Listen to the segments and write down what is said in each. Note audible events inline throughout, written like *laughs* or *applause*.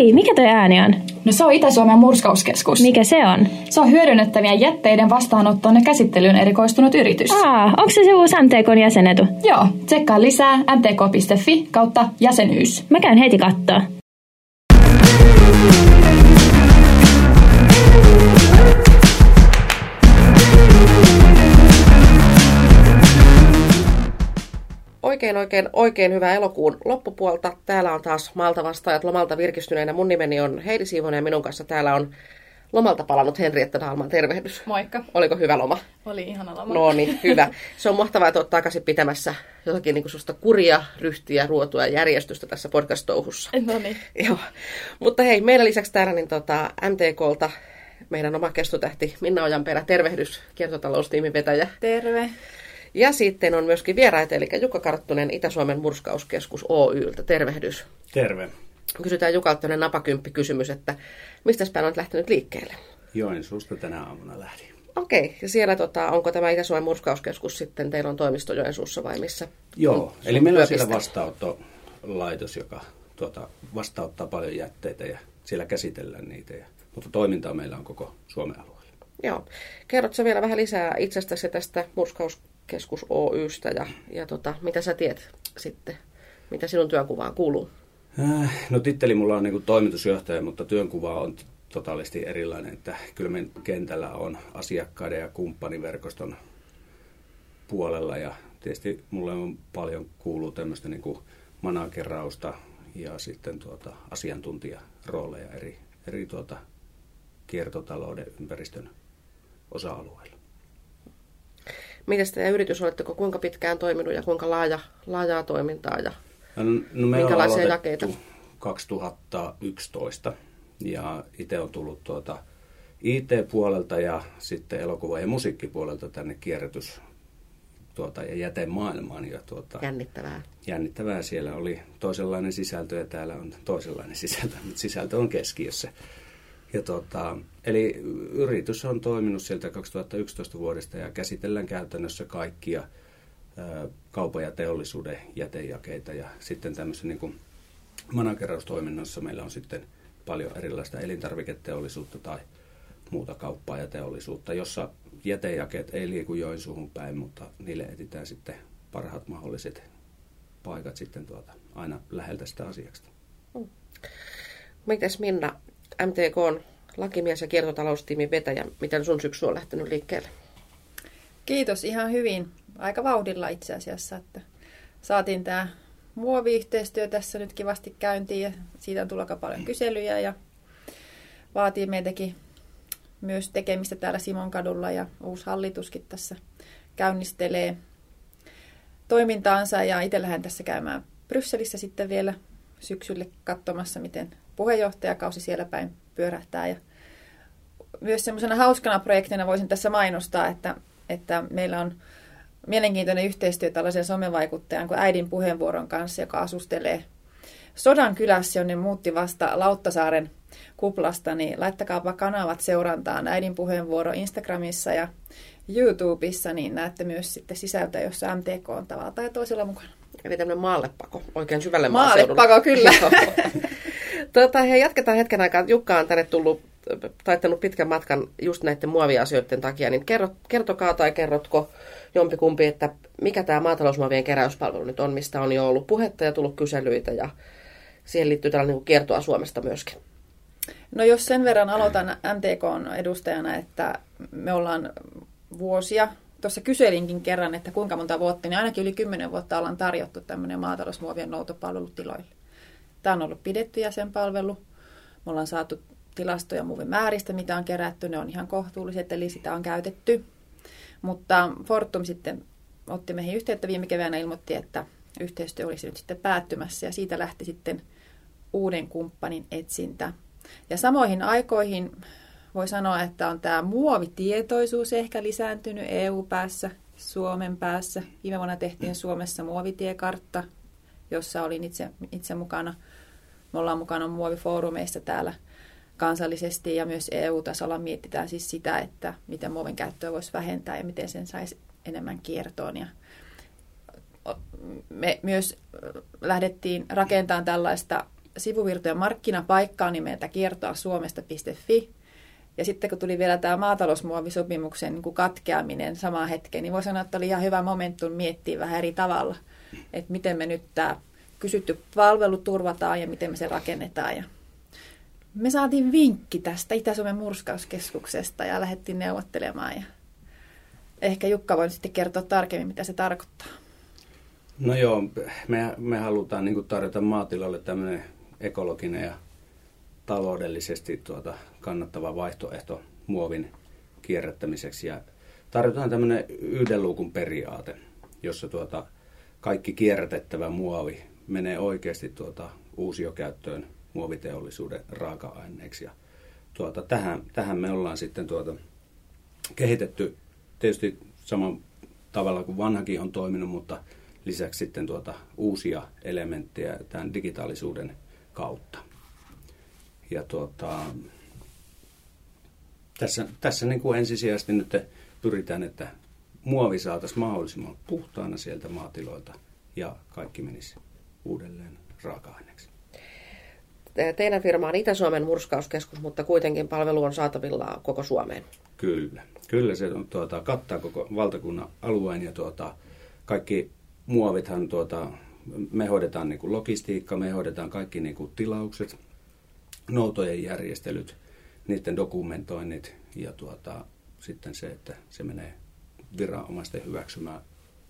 Hei, mikä toi ääni on? No se on Itä-Suomen murskauskeskus. Mikä se on? Se on hyödynnettävien jätteiden vastaanottoon ja käsittelyyn erikoistunut yritys. Aa, onko se se uusi MTKn jäsenetu? Joo, tsekkaa lisää mtk.fi kautta jäsenyys. Mä käyn heti kattoo. Oikein, oikein, oikein hyvää elokuun loppupuolta. Täällä on taas Malta vastaajat lomalta virkistyneenä. Mun nimeni on Heidi Siivonen ja minun kanssa täällä on lomalta palannut Henrietta Dalman. Tervehdys. Moikka. Oliko hyvä loma? Oli ihana loma. No niin, hyvä. Se on mahtavaa, että olet takaisin pitämässä jotakin niin kuin kuria, ryhtiä, ruotua ja järjestystä tässä podcast-touhussa. No niin. Joo. Mutta hei, meidän lisäksi täällä niin tota, MTKlta meidän oma kestotähti Minna Ojanperä, tervehdys, kiertotaloustiimin vetäjä. Terve. Ja sitten on myöskin vieraita, eli Jukka Karttunen Itä-Suomen murskauskeskus Oyltä. Tervehdys. Terve. Kysytään Jukalta tämmöinen napakymppi kysymys, että mistä päin olet lähtenyt liikkeelle? Joensuusta tänä aamuna lähdin. Okei, okay. ja siellä tota, onko tämä Itä-Suomen murskauskeskus sitten, teillä on toimisto Joensuussa vai missä? Joo, eli meillä on siellä vastaanottolaitos, joka tuota, vastaanottaa paljon jätteitä ja siellä käsitellään niitä. Ja, mutta toimintaa meillä on koko Suomen alueella. Joo. Kerrotko vielä vähän lisää itsestäsi tästä murskauskeskus Oystä ja, ja tota, mitä sä tiedät sitten? Mitä sinun työnkuvaan kuuluu? Äh, no titteli mulla on niin toimitusjohtaja, mutta työnkuva on totaalisti erilainen. Että kyllä kentällä on asiakkaiden ja kumppaniverkoston puolella ja tietysti mulle on paljon kuuluu tämmöistä niin kuin managerausta ja sitten tuota asiantuntijarooleja eri, eri tuota kiertotalouden ympäristön osa-alueilla. Miten teidän yritys, oletteko kuinka pitkään toiminut ja kuinka laaja, laajaa toimintaa ja no, no me minkälaisia jakeita? 2011 ja itse on tullut tuota IT-puolelta ja sitten elokuva- ja musiikkipuolelta tänne kierrätys tuota, ja jätemaailmaan. Ja tuota, jännittävää. Jännittävää. Siellä oli toisenlainen sisältö ja täällä on toisenlainen sisältö, mutta sisältö on keskiössä. Ja tota, eli yritys on toiminut sieltä 2011 vuodesta ja käsitellään käytännössä kaikkia kaupan ja teollisuuden jätejakeita. Ja sitten tämmöisen niin kuin manageraustoiminnassa meillä on sitten paljon erilaista elintarviketeollisuutta tai muuta kauppaa ja teollisuutta, jossa jätejakeet ei liiku Joensuuhun päin, mutta niille etsitään sitten parhaat mahdolliset paikat sitten tuota, aina läheltä sitä asiakasta. Mm. Mites Minna, MTK on lakimies ja kiertotaloustiimin vetäjä. Miten sun syksy on lähtenyt liikkeelle? Kiitos ihan hyvin. Aika vauhdilla itse asiassa, että saatiin tämä muoviyhteistyö tässä nyt kivasti käyntiin ja siitä on tullut aika paljon kyselyjä ja vaatii meitäkin myös tekemistä täällä Simonkadulla ja uusi hallituskin tässä käynnistelee toimintaansa ja itse lähden tässä käymään Brysselissä sitten vielä syksylle katsomassa, miten puheenjohtajakausi siellä päin pyörähtää. Ja myös semmoisena hauskana projektina voisin tässä mainostaa, että, että meillä on mielenkiintoinen yhteistyö tällaisen somevaikuttajan kuin äidin puheenvuoron kanssa, joka asustelee Sodan kylässä, jonne muutti vasta Lauttasaaren kuplasta, niin laittakaapa kanavat seurantaan äidin puheenvuoro Instagramissa ja YouTubessa, niin näette myös sitten sisältöä, jossa MTK on tavalla tai toisella mukana. Eli tämmöinen maallepako, oikein syvälle Maallepako, kyllä. *laughs* *laughs* tota, he jatketaan hetken aikaa. Jukka on tänne tullut, taittanut pitkän matkan just näiden muoviasioiden takia, niin kerro, kertokaa tai kerrotko jompikumpi, että mikä tämä maatalousmuovien keräyspalvelu nyt on, mistä on jo ollut puhetta ja tullut kyselyitä ja siihen liittyy tällainen niin kiertoa Suomesta myöskin. No jos sen verran aloitan MTK edustajana, että me ollaan vuosia, tuossa kyselinkin kerran, että kuinka monta vuotta, niin ainakin yli kymmenen vuotta ollaan tarjottu tämmöinen maatalousmuovien noutopalvelu tiloille. Tämä on ollut pidetty jäsenpalvelu. Me ollaan saatu tilastoja muovin määristä, mitä on kerätty. Ne on ihan kohtuulliset, eli sitä on käytetty. Mutta Fortum sitten otti meihin yhteyttä viime keväänä ilmoitti, että yhteistyö olisi nyt sitten päättymässä ja siitä lähti sitten uuden kumppanin etsintä. Ja samoihin aikoihin voi sanoa, että on tämä muovitietoisuus ehkä lisääntynyt EU-päässä, Suomen päässä. Viime vuonna tehtiin Suomessa muovitiekartta, jossa olin itse, itse mukana. Me ollaan mukana muovifoorumeissa täällä kansallisesti ja myös EU-tasolla mietitään siis sitä, että miten muovin käyttöä voisi vähentää ja miten sen saisi enemmän kiertoon. Ja me myös lähdettiin rakentamaan tällaista sivuvirtojen markkinapaikkaa nimeltä kiertoa suomesta.fi. Ja sitten kun tuli vielä tämä maatalousmuovisopimuksen niin katkeaminen samaan hetkeen, niin voi sanoa, että oli ihan hyvä momentum miettiä vähän eri tavalla, että miten me nyt tämä kysytty palvelu turvataan ja miten me se rakennetaan. Ja me saatiin vinkki tästä Itä-Suomen murskauskeskuksesta ja lähdettiin neuvottelemaan. Ja ehkä Jukka voi sitten kertoa tarkemmin, mitä se tarkoittaa. No joo, me, me halutaan niin tarjota maatilalle tämmöinen ekologinen ja taloudellisesti tuota, kannattava vaihtoehto muovin kierrättämiseksi. Ja tarjotaan tämmöinen yhden luukun periaate, jossa tuota, kaikki kierrätettävä muovi menee oikeasti tuota, uusiokäyttöön muoviteollisuuden raaka-aineeksi. Ja tuota, tähän, tähän me ollaan sitten tuota, kehitetty tietysti saman tavalla kuin vanhakin on toiminut, mutta lisäksi sitten tuota, uusia elementtejä tämän digitaalisuuden kautta. Ja tuota, tässä, tässä niin kuin ensisijaisesti nyt pyritään, että muovi saataisiin mahdollisimman puhtaana sieltä maatiloilta ja kaikki menisi uudelleen raaka-aineeksi. Teidän firma on Itä-Suomen murskauskeskus, mutta kuitenkin palvelu on saatavilla koko Suomeen. Kyllä, kyllä se on, tuota, kattaa koko valtakunnan alueen ja tuota, kaikki muovithan tuota, me hoidetaan niin kuin logistiikka, me hoidetaan kaikki niin kuin tilaukset, noutojen järjestelyt, niiden dokumentoinnit ja tuota, sitten se, että se menee viranomaisten hyväksymään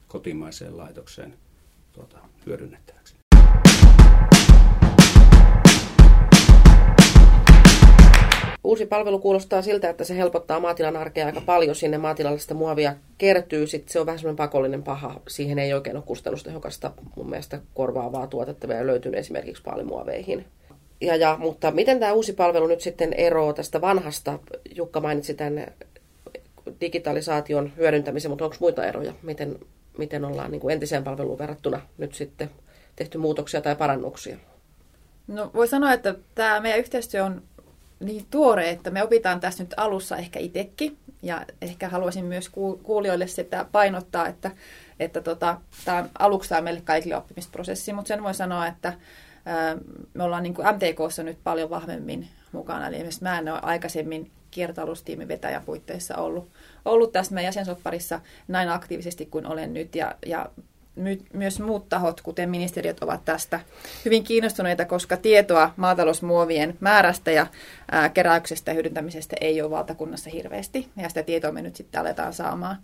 kotimaiseen laitokseen tuota, hyödynnettäväksi. Uusi palvelu kuulostaa siltä, että se helpottaa maatilan arkea aika paljon. Sinne maatilalle sitä muovia kertyy. Sitten se on vähän pakollinen paha. Siihen ei oikein ole kustannustehokasta mun mielestä korvaavaa tuotetta vielä löytynyt esimerkiksi paalimuoveihin. Ja, ja, mutta miten tämä uusi palvelu nyt sitten eroaa tästä vanhasta? Jukka mainitsi tämän digitalisaation hyödyntämisen, mutta onko muita eroja? Miten, miten ollaan niin kuin entiseen palveluun verrattuna nyt sitten tehty muutoksia tai parannuksia? No voi sanoa, että tämä meidän yhteistyö on niin tuore, että me opitaan tässä nyt alussa ehkä itsekin. Ja ehkä haluaisin myös kuulijoille sitä painottaa, että, että tota, tämä on aluksi tämä meille kaikille oppimisprosessi, mutta sen voi sanoa, että me ollaan niin kuin MTKssa nyt paljon vahvemmin mukana. Eli esimerkiksi mä en ole aikaisemmin kiertotaloustiimin vetäjän puitteissa ollut, ollut tässä meidän jäsensopparissa näin aktiivisesti kuin olen nyt. Ja, ja my, myös muut tahot, kuten ministeriöt, ovat tästä hyvin kiinnostuneita, koska tietoa maatalousmuovien määrästä ja ää, keräyksestä ja hyödyntämisestä ei ole valtakunnassa hirveästi. Ja sitä tietoa me nyt sitten aletaan saamaan.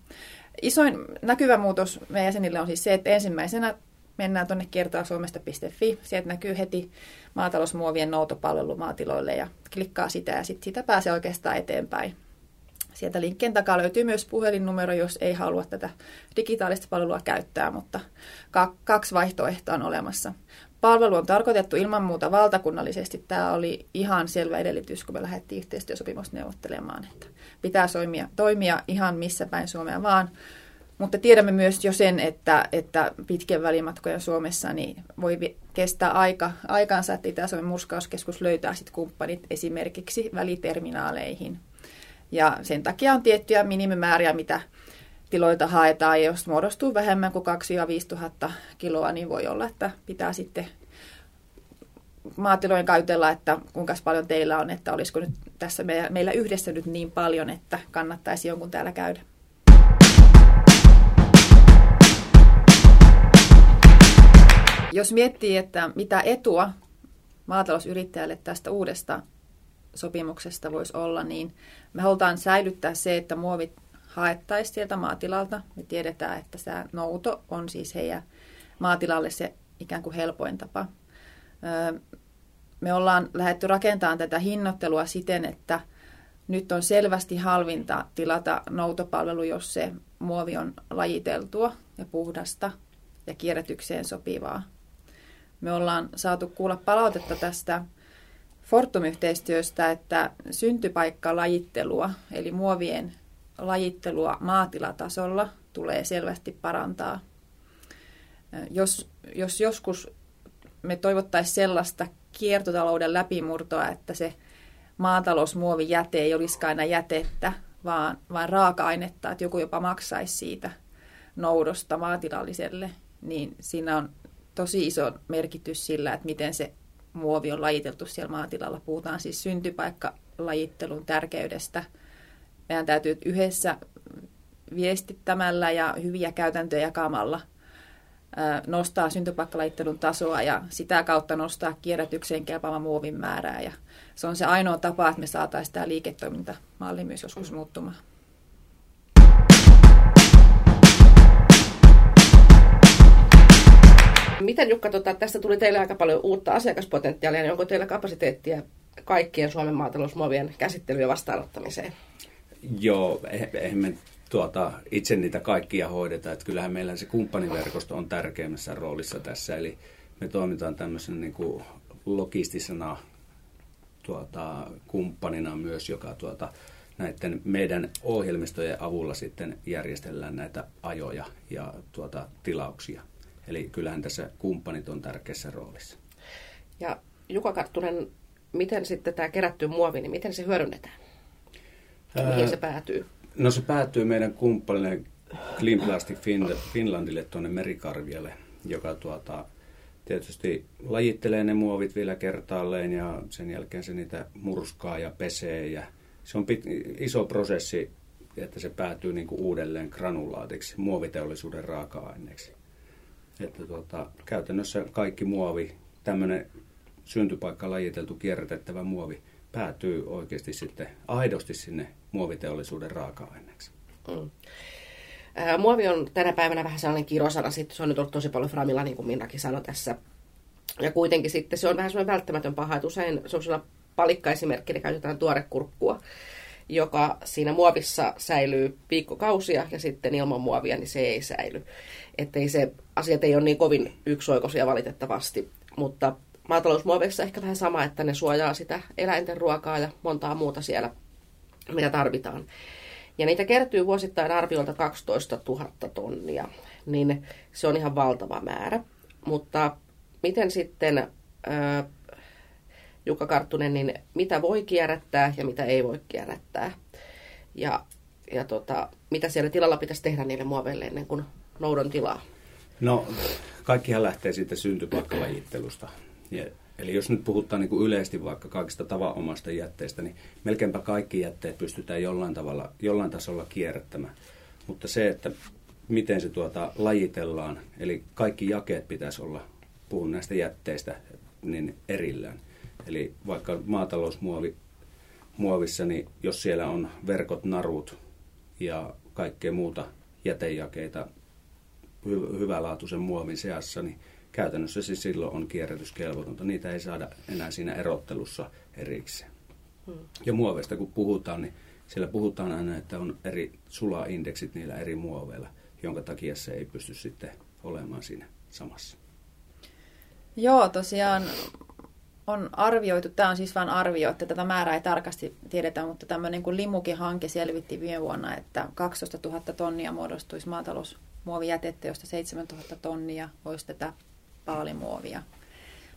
Isoin näkyvä muutos meidän jäsenille on siis se, että ensimmäisenä mennään tuonne kiertoasuomesta.fi. Sieltä näkyy heti maatalousmuovien noutopalvelu maatiloille ja klikkaa sitä ja sitten sitä pääsee oikeastaan eteenpäin. Sieltä linkkien takaa löytyy myös puhelinnumero, jos ei halua tätä digitaalista palvelua käyttää, mutta kaksi vaihtoehtoa on olemassa. Palvelu on tarkoitettu ilman muuta valtakunnallisesti. Tämä oli ihan selvä edellytys, kun me lähdettiin yhteistyösopimusta neuvottelemaan, että pitää toimia, toimia ihan missä päin Suomea vaan. Mutta tiedämme myös jo sen, että, että pitkän välimatkojen Suomessa niin voi kestää aika, aikansa, että Itä-Suomen murskauskeskus löytää sit kumppanit esimerkiksi väliterminaaleihin. Ja sen takia on tiettyjä minimimääriä, mitä tiloilta haetaan. Ja jos muodostuu vähemmän kuin 2-5 tuhatta kiloa, niin voi olla, että pitää sitten maatilojen käytellä, että kuinka paljon teillä on, että olisiko nyt tässä meillä yhdessä nyt niin paljon, että kannattaisi jonkun täällä käydä. Jos miettii, että mitä etua maatalousyrittäjälle tästä uudesta sopimuksesta voisi olla, niin me halutaan säilyttää se, että muovit haettaisiin sieltä maatilalta. Me tiedetään, että se nouto on siis heidän maatilalle se ikään kuin helpoin tapa. Me ollaan lähdetty rakentamaan tätä hinnoittelua siten, että nyt on selvästi halvinta tilata noutopalvelu, jos se muovi on lajiteltua ja puhdasta ja kierrätykseen sopivaa. Me ollaan saatu kuulla palautetta tästä Fortum-yhteistyöstä, että syntypaikkalajittelua, eli muovien lajittelua maatilatasolla tulee selvästi parantaa. Jos, jos joskus me toivottaisiin sellaista kiertotalouden läpimurtoa, että se maatalousmuovijäte ei olisikaan aina jätettä, vaan, vaan raaka-ainetta, että joku jopa maksaisi siitä noudosta maatilalliselle, niin siinä on tosi iso merkitys sillä, että miten se muovi on lajiteltu siellä maatilalla. Puhutaan siis syntypaikkalajittelun tärkeydestä. Meidän täytyy yhdessä viestittämällä ja hyviä käytäntöjä jakamalla nostaa syntypaikkalajittelun tasoa ja sitä kautta nostaa kierrätykseen kelpaavan muovin määrää. Ja se on se ainoa tapa, että me saataisiin tämä liiketoimintamalli myös joskus muuttumaan. Miten Jukka, tota, tästä tuli teille aika paljon uutta asiakaspotentiaalia, niin onko teillä kapasiteettia kaikkien Suomen maatalousmuovien käsittelyyn vastaanottamiseen? Joo, eh, eihän me tuota, itse niitä kaikkia hoideta. Että kyllähän meillä se kumppaniverkosto on tärkeimmässä roolissa tässä. Eli me toimitaan tämmöisen niin kuin logistisena tuota, kumppanina myös, joka tuota, näiden meidän ohjelmistojen avulla sitten järjestellään näitä ajoja ja tuota, tilauksia. Eli kyllähän tässä kumppanit on tärkeässä roolissa. Ja Juka Karttunen, miten sitten tämä kerätty muovi, niin miten se hyödynnetään? Ja mihin se päätyy? No se päätyy meidän kumppanille Clean Plastic Finlandille tuonne Merikarvialle, joka tuota, tietysti lajittelee ne muovit vielä kertaalleen ja sen jälkeen se niitä murskaa ja pesee. Ja se on pit, iso prosessi, että se päätyy niin kuin uudelleen granulaatiksi, muoviteollisuuden raaka-aineeksi. Että tuota, käytännössä kaikki muovi, tämmöinen syntypaikka lajiteltu kierrätettävä muovi, päätyy oikeasti sitten aidosti sinne muoviteollisuuden raaka-aineeksi. Mm. muovi on tänä päivänä vähän sellainen kirosana, sitten se on nyt ollut tosi paljon framilla, niin kuin Minnakin sanoi tässä. Ja kuitenkin sitten se on vähän sellainen välttämätön paha, että usein sellaisella palikkaesimerkkinä käytetään tuorekurkkua, joka siinä muovissa säilyy viikkokausia ja sitten ilman muovia niin se ei säily. Että ei se, asiat ei ole niin kovin yksioikoisia valitettavasti, mutta maatalousmuoveissa ehkä vähän sama, että ne suojaa sitä eläinten ruokaa ja montaa muuta siellä, mitä tarvitaan. Ja niitä kertyy vuosittain arviolta 12 000 tonnia, niin se on ihan valtava määrä. Mutta miten sitten, Jukka Karttunen, niin mitä voi kierrättää ja mitä ei voi kierrättää? Ja, ja tota, mitä siellä tilalla pitäisi tehdä niille muoveille ennen kuin noudon tilaa? No, kaikkihan lähtee siitä syntypaikkalajittelusta. Ja, eli jos nyt puhutaan niin kuin yleisesti vaikka kaikista tavanomaista jätteistä, niin melkeinpä kaikki jätteet pystytään jollain, tavalla, jollain tasolla kierrättämään. Mutta se, että miten se tuota lajitellaan, eli kaikki jakeet pitäisi olla, puhun näistä jätteistä, niin erillään. Eli vaikka maatalousmuovi muovissa, niin jos siellä on verkot, narut ja kaikkea muuta jätejakeita hy- hyvälaatuisen muovin seassa, niin käytännössä se silloin on kierrätyskelvotonta. Niitä ei saada enää siinä erottelussa erikseen. Hmm. Ja muoveista kun puhutaan, niin siellä puhutaan aina, että on eri sulaindeksit niillä eri muoveilla, jonka takia se ei pysty sitten olemaan siinä samassa. Joo, tosiaan on arvioitu, tämä on siis vain arvio, että tätä määrää ei tarkasti tiedetä, mutta tämmöinen kuin Limuki-hanke selvitti viime vuonna, että 12 000 tonnia muodostuisi maatalousmuovijätettä, josta 7 000 tonnia olisi tätä paalimuovia.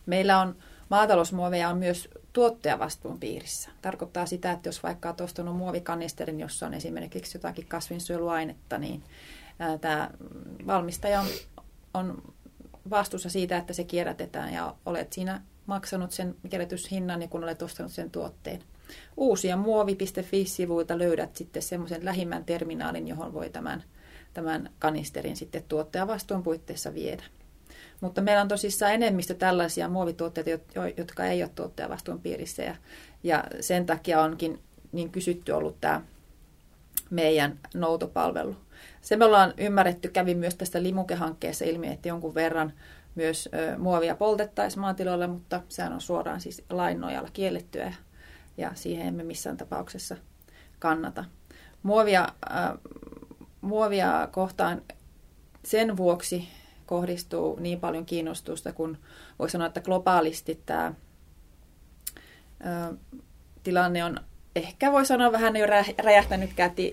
Meillä on maatalousmuoveja on myös tuottajavastuun piirissä. Tarkoittaa sitä, että jos vaikka olet ostanut muovikanisterin, jossa on esimerkiksi jotakin kasvinsuojeluainetta, niin tämä valmistaja on, on vastuussa siitä, että se kierrätetään ja olet siinä maksanut sen kierrätyshinnan, kun olet ostanut sen tuotteen. Uusia muovi.fi-sivuilta löydät sitten semmoisen lähimmän terminaalin, johon voi tämän, tämän kanisterin sitten tuottajavastuun puitteissa viedä. Mutta meillä on tosissaan enemmistö tällaisia muovituotteita, jotka ei ole tuottajavastuun piirissä. Ja, ja sen takia onkin niin kysytty ollut tämä meidän noutopalvelu. Se me ollaan ymmärretty, kävi myös tästä Limuke-hankkeessa ilmi, että jonkun verran myös muovia poltettaisiin maatiloilla, mutta sehän on suoraan siis lain nojalla kiellettyä ja, siihen emme missään tapauksessa kannata. Muovia, muovia kohtaan sen vuoksi kohdistuu niin paljon kiinnostusta, kun voi sanoa, että globaalisti tämä ö, tilanne on ehkä voi sanoa vähän jo räjähtänyt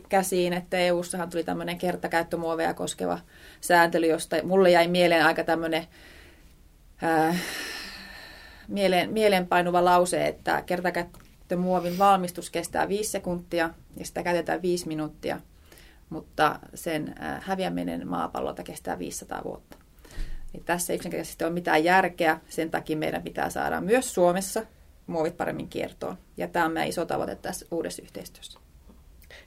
käsiin, että EU-ssahan tuli tämmöinen kertakäyttömuoveja koskeva sääntely, josta mulle jäi mieleen aika tämmöinen ää, mieleen, mieleenpainuva lause, että kertakäyttömuovin valmistus kestää viisi sekuntia ja sitä käytetään viisi minuuttia, mutta sen häviäminen maapallolta kestää 500 vuotta. Niin tässä yksinkertaisesti on mitään järkeä. Sen takia meidän pitää saada myös Suomessa muovit paremmin kiertoon. Ja tämä on meidän iso tavoite tässä uudessa yhteistyössä.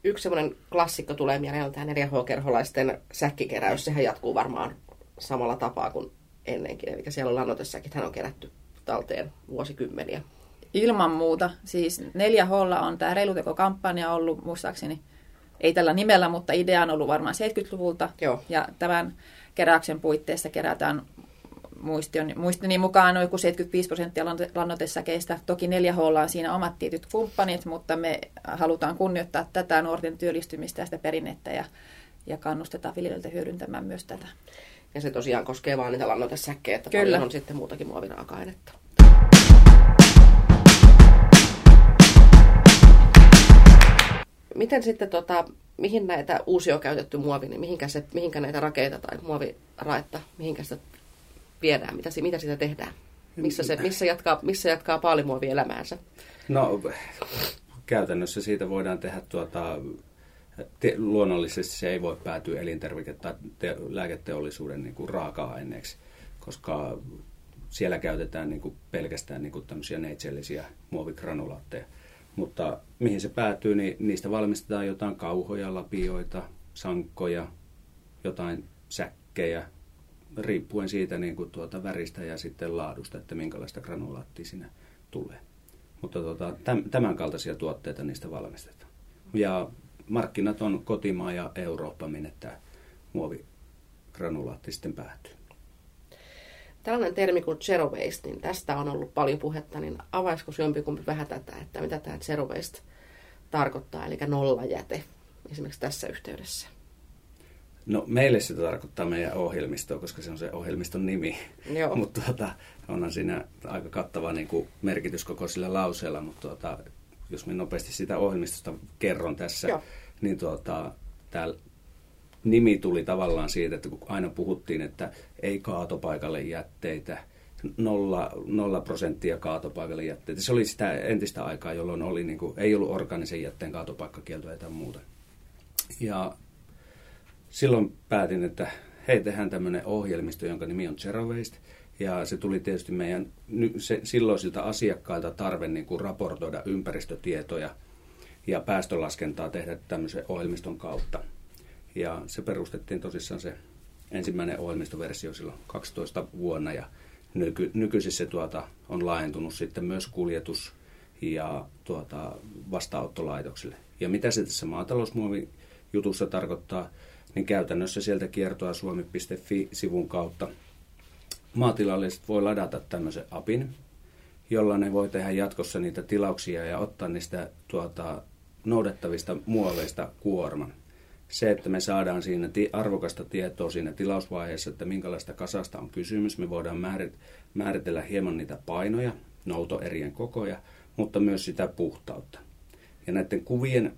Yksi semmoinen klassikko tulee mieleen on tämä 4H-kerholaisten säkkikeräys. Sehän jatkuu varmaan samalla tapaa kuin ennenkin. Eli siellä on lannoitesäkit, hän on kerätty talteen vuosikymmeniä. Ilman muuta. Siis 4H on tämä reiluteko-kampanja ollut muistaakseni, ei tällä nimellä, mutta idea on ollut varmaan 70-luvulta. Joo. Ja tämän keräyksen puitteissa kerätään muistion, muistini mukaan noin 75 prosenttia lannoitesäkeistä. Toki 4H on siinä omat tietyt kumppanit, mutta me halutaan kunnioittaa tätä nuorten työllistymistä ja sitä perinnettä ja, ja kannustetaan viljelijöiltä hyödyntämään myös tätä. Ja se tosiaan koskee vain niitä lannoitesäkkejä, että Kyllä. paljon on sitten muutakin muoviraaka-ainetta. Miten sitten, tota, mihin näitä uusio käytetty muovi, niin mihinkä, se, mihinkä näitä rakeita tai muoviraetta, mihinkä sitä viedään, mitä, mitä sitä tehdään? Missä, se, missä, jatkaa, missä jatkaa paalimuovi elämäänsä? No käytännössä siitä voidaan tehdä tuota, te, luonnollisesti se ei voi päätyä elintarvike- tai te, lääketeollisuuden niin kuin raaka-aineeksi, koska siellä käytetään niin kuin pelkästään niin kuin tämmöisiä neitsellisiä muovikranulaatteja. Mutta mihin se päätyy, niin niistä valmistetaan jotain kauhoja, lapioita, sankkoja, jotain säkkejä, riippuen siitä niin kuin tuota väristä ja sitten laadusta, että minkälaista granulaattia siinä tulee. Mutta täm, tämän kaltaisia tuotteita niistä valmistetaan. Ja markkinat on kotimaa ja Eurooppa, minne tämä muovigranulaatti sitten päätyy. Tällainen termi kuin zero waste, niin tästä on ollut paljon puhetta, niin avaisiko jompikumpi vähän tätä, että mitä tämä zero waste tarkoittaa, eli nollajäte esimerkiksi tässä yhteydessä? No meille se tarkoittaa meidän ohjelmistoa, koska se on se ohjelmiston nimi. *laughs* Mutta tuota, onhan siinä aika kattava niin kuin merkitys koko sillä lauseella, mutta tuota, jos me nopeasti sitä ohjelmistosta kerron tässä, Joo. niin tuota, nimi tuli tavallaan siitä, että kun aina puhuttiin, että ei kaatopaikalle jätteitä, nolla, nolla prosenttia kaatopaikalle jätteitä. Se oli sitä entistä aikaa, jolloin oli, niin kuin, ei ollut organisen jätteen kaatopaikkakieltoa tai muuta. Ja silloin päätin, että hei, tehdään tämmöinen ohjelmisto, jonka nimi on Zero Waste. Ja se tuli tietysti meidän se, silloisilta asiakkailta tarve niin kuin raportoida ympäristötietoja ja päästölaskentaa tehdä tämmöisen ohjelmiston kautta. Ja se perustettiin tosissaan se ensimmäinen ohjelmistoversio silloin 12 vuonna ja nyky, nykyisin se tuota, on laajentunut sitten myös kuljetus ja tuota, vastaanottolaitoksille. Ja mitä se tässä maatalousmuovijutussa tarkoittaa, niin käytännössä sieltä kiertoa suomi.fi-sivun kautta maatilalliset voi ladata tämmöisen apin, jolla ne voi tehdä jatkossa niitä tilauksia ja ottaa niistä tuota, noudettavista muoveista kuorman. Se, että me saadaan siinä arvokasta tietoa siinä tilausvaiheessa, että minkälaista kasasta on kysymys, me voidaan määrit- määritellä hieman niitä painoja, noutoerien kokoja, mutta myös sitä puhtautta. Ja näiden kuvien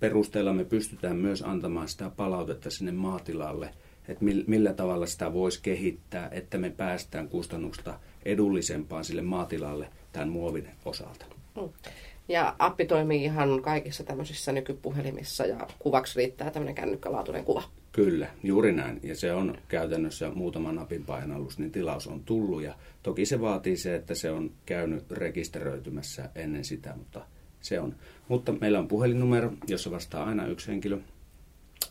perusteella me pystytään myös antamaan sitä palautetta sinne maatilalle, että millä tavalla sitä voisi kehittää, että me päästään kustannuksista edullisempaan sille maatilalle tämän muovin osalta. Ja appi toimii ihan kaikissa tämmöisissä nykypuhelimissa ja kuvaksi riittää tämmöinen kännykkälaatuinen kuva. Kyllä, juuri näin. Ja se on käytännössä muutaman napin painallus, niin tilaus on tullut. Ja toki se vaatii se, että se on käynyt rekisteröitymässä ennen sitä, mutta se on. Mutta meillä on puhelinnumero, jossa vastaa aina yksi henkilö.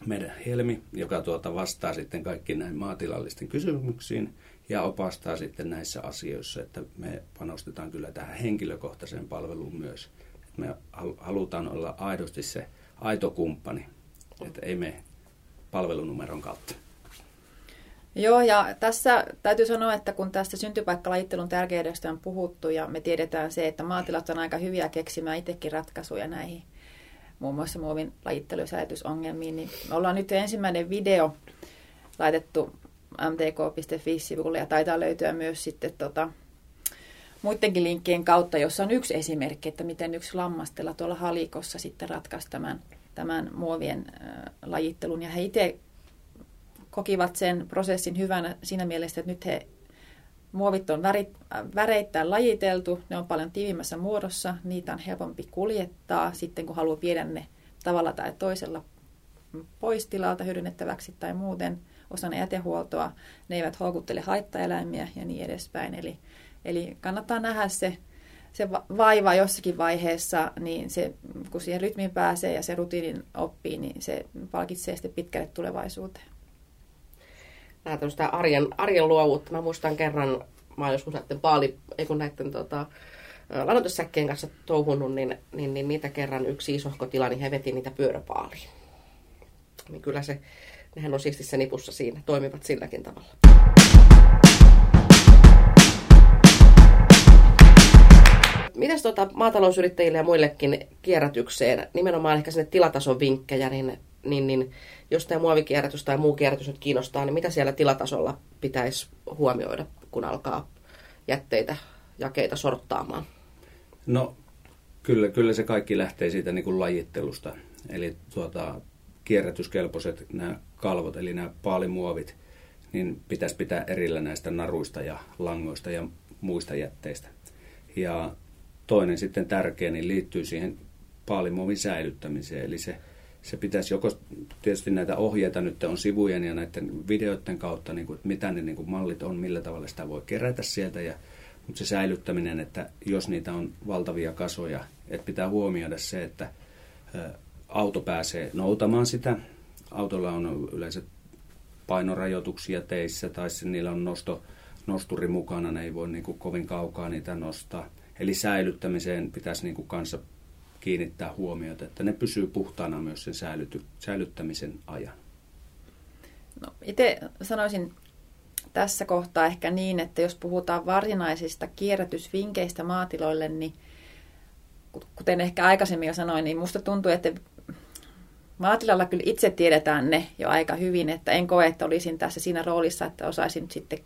Meidän Helmi, joka tuota vastaa sitten kaikkiin näihin maatilallisten kysymyksiin ja opastaa sitten näissä asioissa, että me panostetaan kyllä tähän henkilökohtaiseen palveluun myös. Me halutaan olla aidosti se aito kumppani, että ei me palvelunumeron kautta. Joo, ja tässä täytyy sanoa, että kun tästä syntypaikkalajittelun tärkeydestä on puhuttu ja me tiedetään se, että maatilat on aika hyviä keksimään itsekin ratkaisuja näihin muun muassa muovin lajittelu- ja säilytysongelmiin, niin me ollaan nyt ensimmäinen video laitettu mtk.fi-sivulle ja taitaa löytyä myös sitten tota, muidenkin linkkien kautta, jossa on yksi esimerkki, että miten yksi lammastella tuolla halikossa sitten ratkaisi tämän, tämän muovien lajittelun. Ja he itse kokivat sen prosessin hyvänä siinä mielessä, että nyt he muovit on värit, väreittäin lajiteltu, ne on paljon tiivimmässä muodossa, niitä on helpompi kuljettaa sitten, kun haluaa viedä ne tavalla tai toisella pois tilalta hyödynnettäväksi tai muuten osana jätehuoltoa. Ne eivät houkuttele haittaeläimiä ja niin edespäin. Eli, eli kannattaa nähdä se, se vaiva jossakin vaiheessa, niin se, kun siihen rytmiin pääsee ja se rutiinin oppii, niin se palkitsee sitten pitkälle tulevaisuuteen. Nämä tämmöistä arjen, arjen luovuutta. Mä muistan kerran, mä oon joskus näiden paali, ei kun näiden tota, lannoitesäkkien kanssa touhunut, niin, niin, niin, niitä kerran yksi isohko tila, niin he veti niitä pyöräpaaliin. Niin kyllä se, nehän on siistissä nipussa siinä, toimivat silläkin tavalla. Tuota, maatalousyrittäjille ja muillekin kierrätykseen, nimenomaan ehkä sinne tilatason vinkkejä, niin, niin, niin jos tämä muovikierrätys tai muu kierrätys nyt kiinnostaa, niin mitä siellä tilatasolla pitäisi huomioida, kun alkaa jätteitä, jakeita sorttaamaan? No kyllä, kyllä se kaikki lähtee siitä niin kuin lajittelusta. Eli tuota, kierrätyskelpoiset nämä kalvot, eli nämä paalimuovit, niin pitäisi pitää erillä näistä naruista ja langoista ja muista jätteistä. Ja toinen sitten tärkeä niin liittyy siihen paalimuovin säilyttämiseen. Eli se, se pitäisi joko tietysti näitä ohjeita nyt on sivujen ja näiden videoiden kautta, niin kuin, että mitä ne niin kuin mallit on, millä tavalla sitä voi kerätä sieltä. Ja, mutta se säilyttäminen, että jos niitä on valtavia kasoja, että pitää huomioida se, että auto pääsee noutamaan sitä. Autolla on yleensä painorajoituksia teissä tai niillä on nosto, nosturi mukana, ne ei voi niin kuin kovin kaukaa niitä nostaa. Eli säilyttämiseen pitäisi niin kuin kanssa kiinnittää huomiota, että ne pysyy puhtaana myös sen säilyty, säilyttämisen ajan. No, itse sanoisin tässä kohtaa ehkä niin, että jos puhutaan varsinaisista kierrätysvinkkeistä maatiloille, niin kuten ehkä aikaisemmin jo sanoin, niin musta tuntuu, että maatilalla kyllä itse tiedetään ne jo aika hyvin, että en koe, että olisin tässä siinä roolissa, että osaisin sitten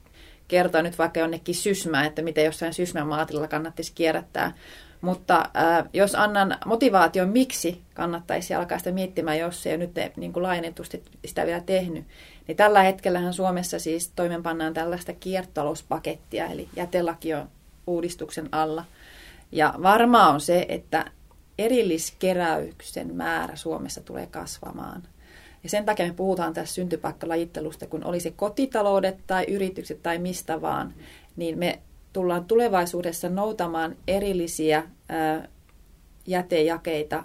kertoa nyt vaikka jonnekin sysmään, että miten jossain sysmän maatilalla kannattaisi kierrättää. Mutta äh, jos annan motivaation, miksi kannattaisi alkaa sitä miettimään, jos ei ole nyt niin kuin laajennetusti sitä vielä tehnyt, niin tällä hetkellähän Suomessa siis toimenpannaan tällaista kiertotalouspakettia, eli jätelaki on uudistuksen alla. Ja varmaa on se, että erilliskeräyksen määrä Suomessa tulee kasvamaan. Ja sen takia me puhutaan tässä syntypaikkalajittelusta, kun olisi kotitaloudet tai yritykset tai mistä vaan, niin me tullaan tulevaisuudessa noutamaan erillisiä jätejakeita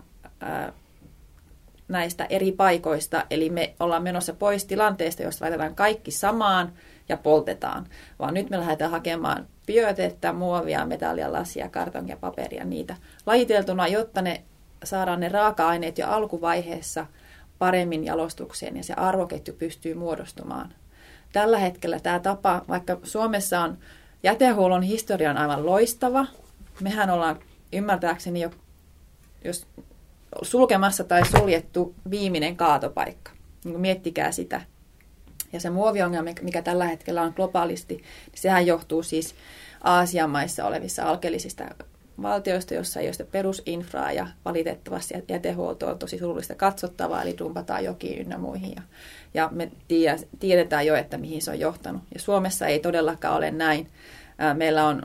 näistä eri paikoista. Eli me ollaan menossa pois tilanteesta, jossa laitetaan kaikki samaan ja poltetaan, vaan nyt me lähdetään hakemaan biotettä, muovia, metallia, lasia, kartonkia, paperia, niitä lajiteltuna, jotta ne saadaan ne raaka-aineet jo alkuvaiheessa paremmin jalostukseen ja se arvoketju pystyy muodostumaan. Tällä hetkellä tämä tapa, vaikka Suomessa on jätehuollon historia on aivan loistava, mehän ollaan ymmärtääkseni jo jos sulkemassa tai suljettu viimeinen kaatopaikka. Niin miettikää sitä. Ja se muoviongelma, mikä tällä hetkellä on globaalisti, niin sehän johtuu siis Aasian maissa olevissa alkeellisista valtioista, jossa ei ole sitä perusinfraa ja valitettavasti jätehuolto on tosi surullista katsottavaa, eli dumpataan jokiin ynnä muihin. Ja, ja me tiedetään jo, että mihin se on johtanut. Ja Suomessa ei todellakaan ole näin. Meillä on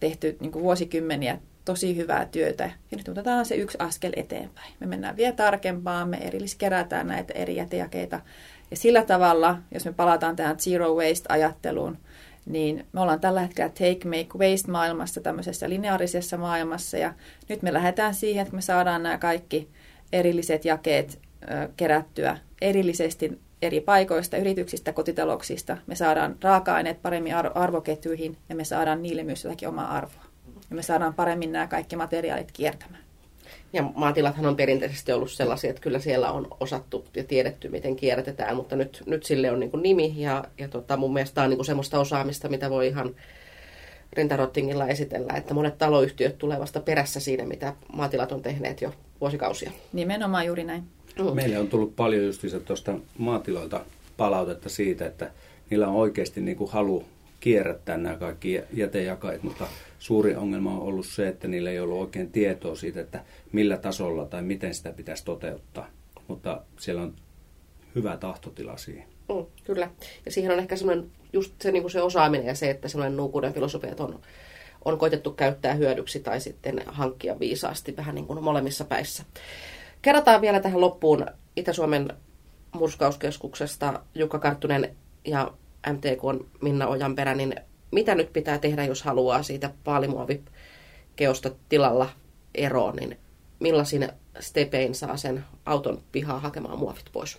tehty niin vuosikymmeniä tosi hyvää työtä. Ja nyt otetaan se yksi askel eteenpäin. Me mennään vielä tarkempaan, me erilliskerätään näitä eri jätejakeita. Ja sillä tavalla, jos me palataan tähän zero waste-ajatteluun, niin me ollaan tällä hetkellä take, make, waste maailmassa, tämmöisessä lineaarisessa maailmassa. Ja nyt me lähdetään siihen, että me saadaan nämä kaikki erilliset jakeet ö, kerättyä erillisesti eri paikoista, yrityksistä, kotitalouksista. Me saadaan raaka-aineet paremmin arvoketjuihin ja me saadaan niille myös jotakin omaa arvoa ja me saadaan paremmin nämä kaikki materiaalit kiertämään. Ja maatilathan on perinteisesti ollut sellaisia, että kyllä siellä on osattu ja tiedetty, miten kierrätetään, mutta nyt, nyt sille on niin kuin nimi ja, ja tota, mun mielestä on niin kuin semmoista osaamista, mitä voi ihan rintarottingilla esitellä, että monet taloyhtiöt tulee vasta perässä siinä, mitä maatilat on tehneet jo vuosikausia. Nimenomaan juuri näin. Mm. Meille on tullut paljon just tuosta maatiloilta palautetta siitä, että niillä on oikeasti niin kuin halu kierrättää nämä kaikki jätejakait, mutta suuri ongelma on ollut se, että niillä ei ollut oikein tietoa siitä, että millä tasolla tai miten sitä pitäisi toteuttaa. Mutta siellä on hyvä tahtotila siihen. Mm, kyllä. Ja siihen on ehkä semmoinen just se, niin kuin se osaaminen ja se, että semmoinen nuukuuden filosofiat on, on koitettu käyttää hyödyksi tai sitten hankkia viisaasti vähän niin kuin molemmissa päissä. Kerrotaan vielä tähän loppuun Itä-Suomen murskauskeskuksesta Jukka Karttunen ja MTK Minna Ojanperä, niin mitä nyt pitää tehdä, jos haluaa siitä paalimuovikeosta tilalla eroon, niin millaisin stepein saa sen auton pihaa hakemaan muovit pois?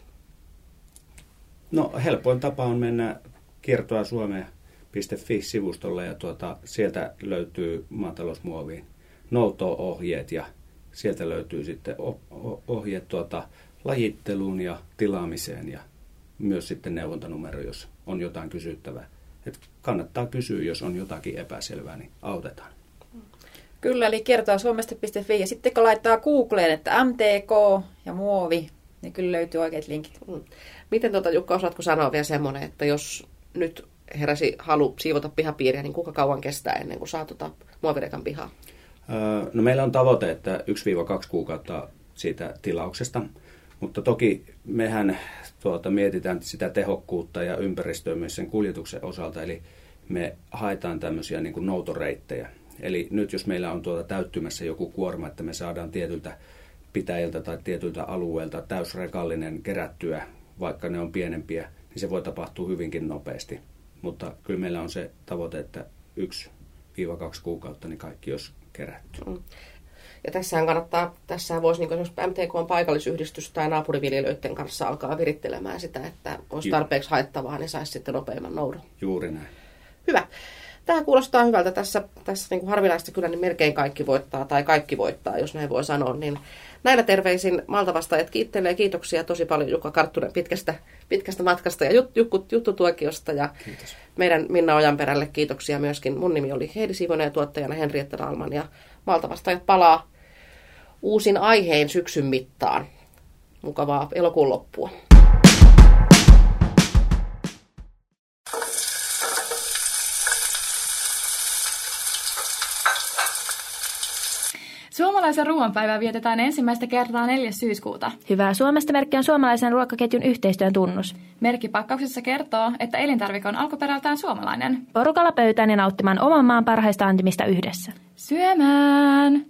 No helpoin tapa on mennä kiertoa Suomeen.fi-sivustolle ja tuota, sieltä löytyy maatalousmuoviin nouto-ohjeet ja sieltä löytyy sitten ohjeet tuota, lajitteluun ja tilaamiseen ja myös sitten neuvontanumero, jos on jotain kysyttävää. Et kannattaa kysyä, jos on jotakin epäselvää, niin autetaan. Kyllä, eli kertoa suomesta.fi ja sitten kun laittaa Googleen, että MTK ja muovi, niin kyllä löytyy oikeat linkit. Mm. Miten tuota, Jukka, osaatko sanoa vielä semmoinen, että jos nyt heräsi halu siivota pihapiiriä, niin kuinka kauan kestää ennen kuin saa tuota muovirekan pihaa? Öö, no meillä on tavoite, että 1-2 kuukautta siitä tilauksesta, mutta toki mehän tuota, mietitään sitä tehokkuutta ja ympäristöä myös sen kuljetuksen osalta, eli me haetaan tämmöisiä niin kuin noutoreittejä. Eli nyt jos meillä on tuota täyttymässä joku kuorma, että me saadaan tietyltä pitäjiltä tai tietyltä alueelta täysrekallinen kerättyä, vaikka ne on pienempiä, niin se voi tapahtua hyvinkin nopeasti. Mutta kyllä meillä on se tavoite, että yksi kaksi kuukautta niin kaikki olisi kerätty. Mm. Ja tässähän kannattaa, tässä voisi niin jos MTK on paikallisyhdistys tai naapuriviljelijöiden kanssa alkaa virittelemään sitä, että olisi tarpeeksi haettavaa, niin saisi sitten nopeamman noudon. Juuri näin. Hyvä. Tämä kuulostaa hyvältä. Tässä, tässä niin kuin harvinaista kyllä niin melkein kaikki voittaa, tai kaikki voittaa, jos näin voi sanoa. Niin näillä terveisin Maltavastaajat kiittelee. Kiitoksia tosi paljon Jukka Karttunen pitkästä, pitkästä matkasta ja jut, jut, juttutuokiosta. Ja Kiitos. meidän Minna Ojanperälle kiitoksia myöskin. Mun nimi oli Heidi Siivonen ja tuottajana Henrietta Dalman. Ja Maltavastaajat palaa uusin aiheen syksyn mittaan. Mukavaa elokuun loppua. Suomalaisen ruoanpäivää vietetään ensimmäistä kertaa 4. syyskuuta. Hyvää Suomesta merkki on suomalaisen ruokaketjun yhteistyön tunnus. Merkki pakkauksessa kertoo, että elintarvike on alkuperältään suomalainen. Porukalla pöytään ja nauttimaan oman maan parhaista antimista yhdessä. Syömään!